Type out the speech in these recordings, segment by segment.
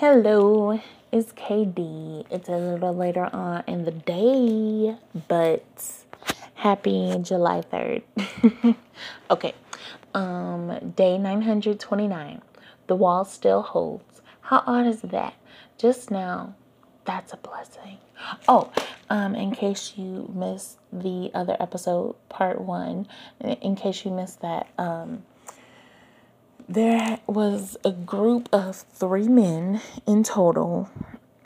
Hello, it's KD. It's a little later on in the day, but happy July 3rd. okay. Um day 929. The wall still holds. How odd is that? Just now, that's a blessing. Oh, um in case you missed the other episode, part 1, in case you missed that, um there was a group of three men in total.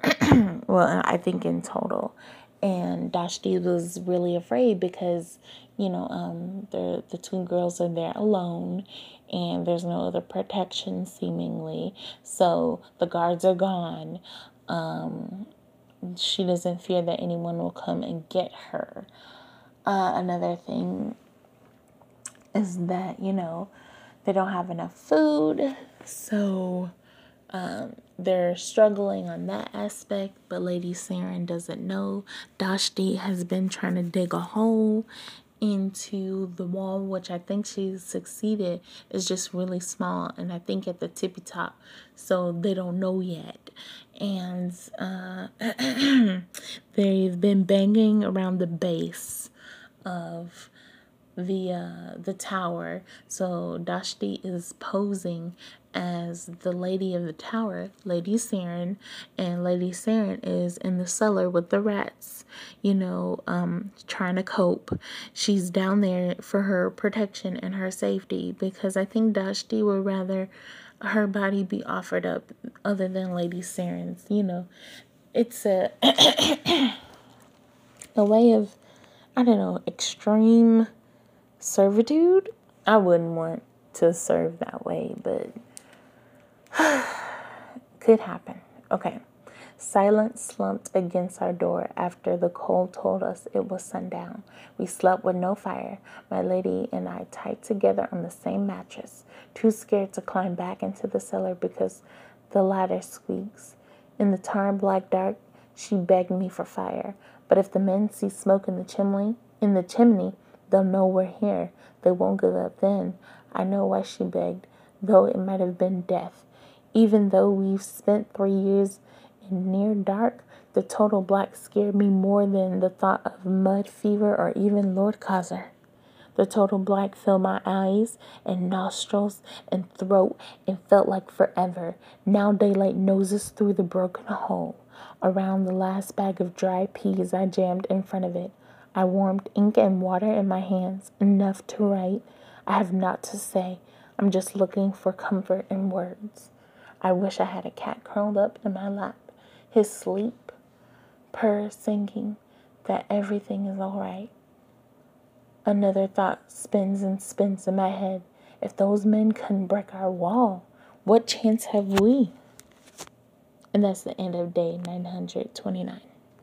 well, I think in total. And Dashti was really afraid because, you know, um, the the two girls are there alone, and there's no other protection seemingly. So the guards are gone. Um, she doesn't fear that anyone will come and get her. Uh, another thing is that you know they don't have enough food, so um, they're struggling on that aspect. But Lady Saren doesn't know. Dashti has been trying to dig a hole into the wall, which I think she's succeeded, is just really small, and I think at the tippy top, so they don't know yet. And uh, they've been banging around the base of the uh, the tower. So Dashti is posing as the lady of the tower, Lady Saren, and Lady Saren is in the cellar with the rats, you know, um, trying to cope. She's down there for her protection and her safety because I think Dashti would rather her body be offered up other than Lady Saren's, you know. It's a a way of I don't know, extreme servitude. I wouldn't want to serve that way, but could happen. Okay. Silence slumped against our door after the cold told us it was sundown. We slept with no fire, my lady and I tied together on the same mattress, too scared to climb back into the cellar because the ladder squeaks. In the tarn black dark, she begged me for fire. But if the men see smoke in the chimney, in the chimney, they'll know we're here. They won't give up then. I know why she begged, though it might have been death. Even though we've spent three years in near dark, the total black scared me more than the thought of mud fever or even Lord Khasar. The total black filled my eyes and nostrils and throat and felt like forever. Now daylight noses through the broken hole. Around the last bag of dry peas I jammed in front of it. I warmed ink and water in my hands, enough to write. I have not to say. I'm just looking for comfort in words. I wish I had a cat curled up in my lap, his sleep, purr singing that everything is all right. Another thought spins and spins in my head. If those men couldn't break our wall, what chance have we? And that's the end of day 929.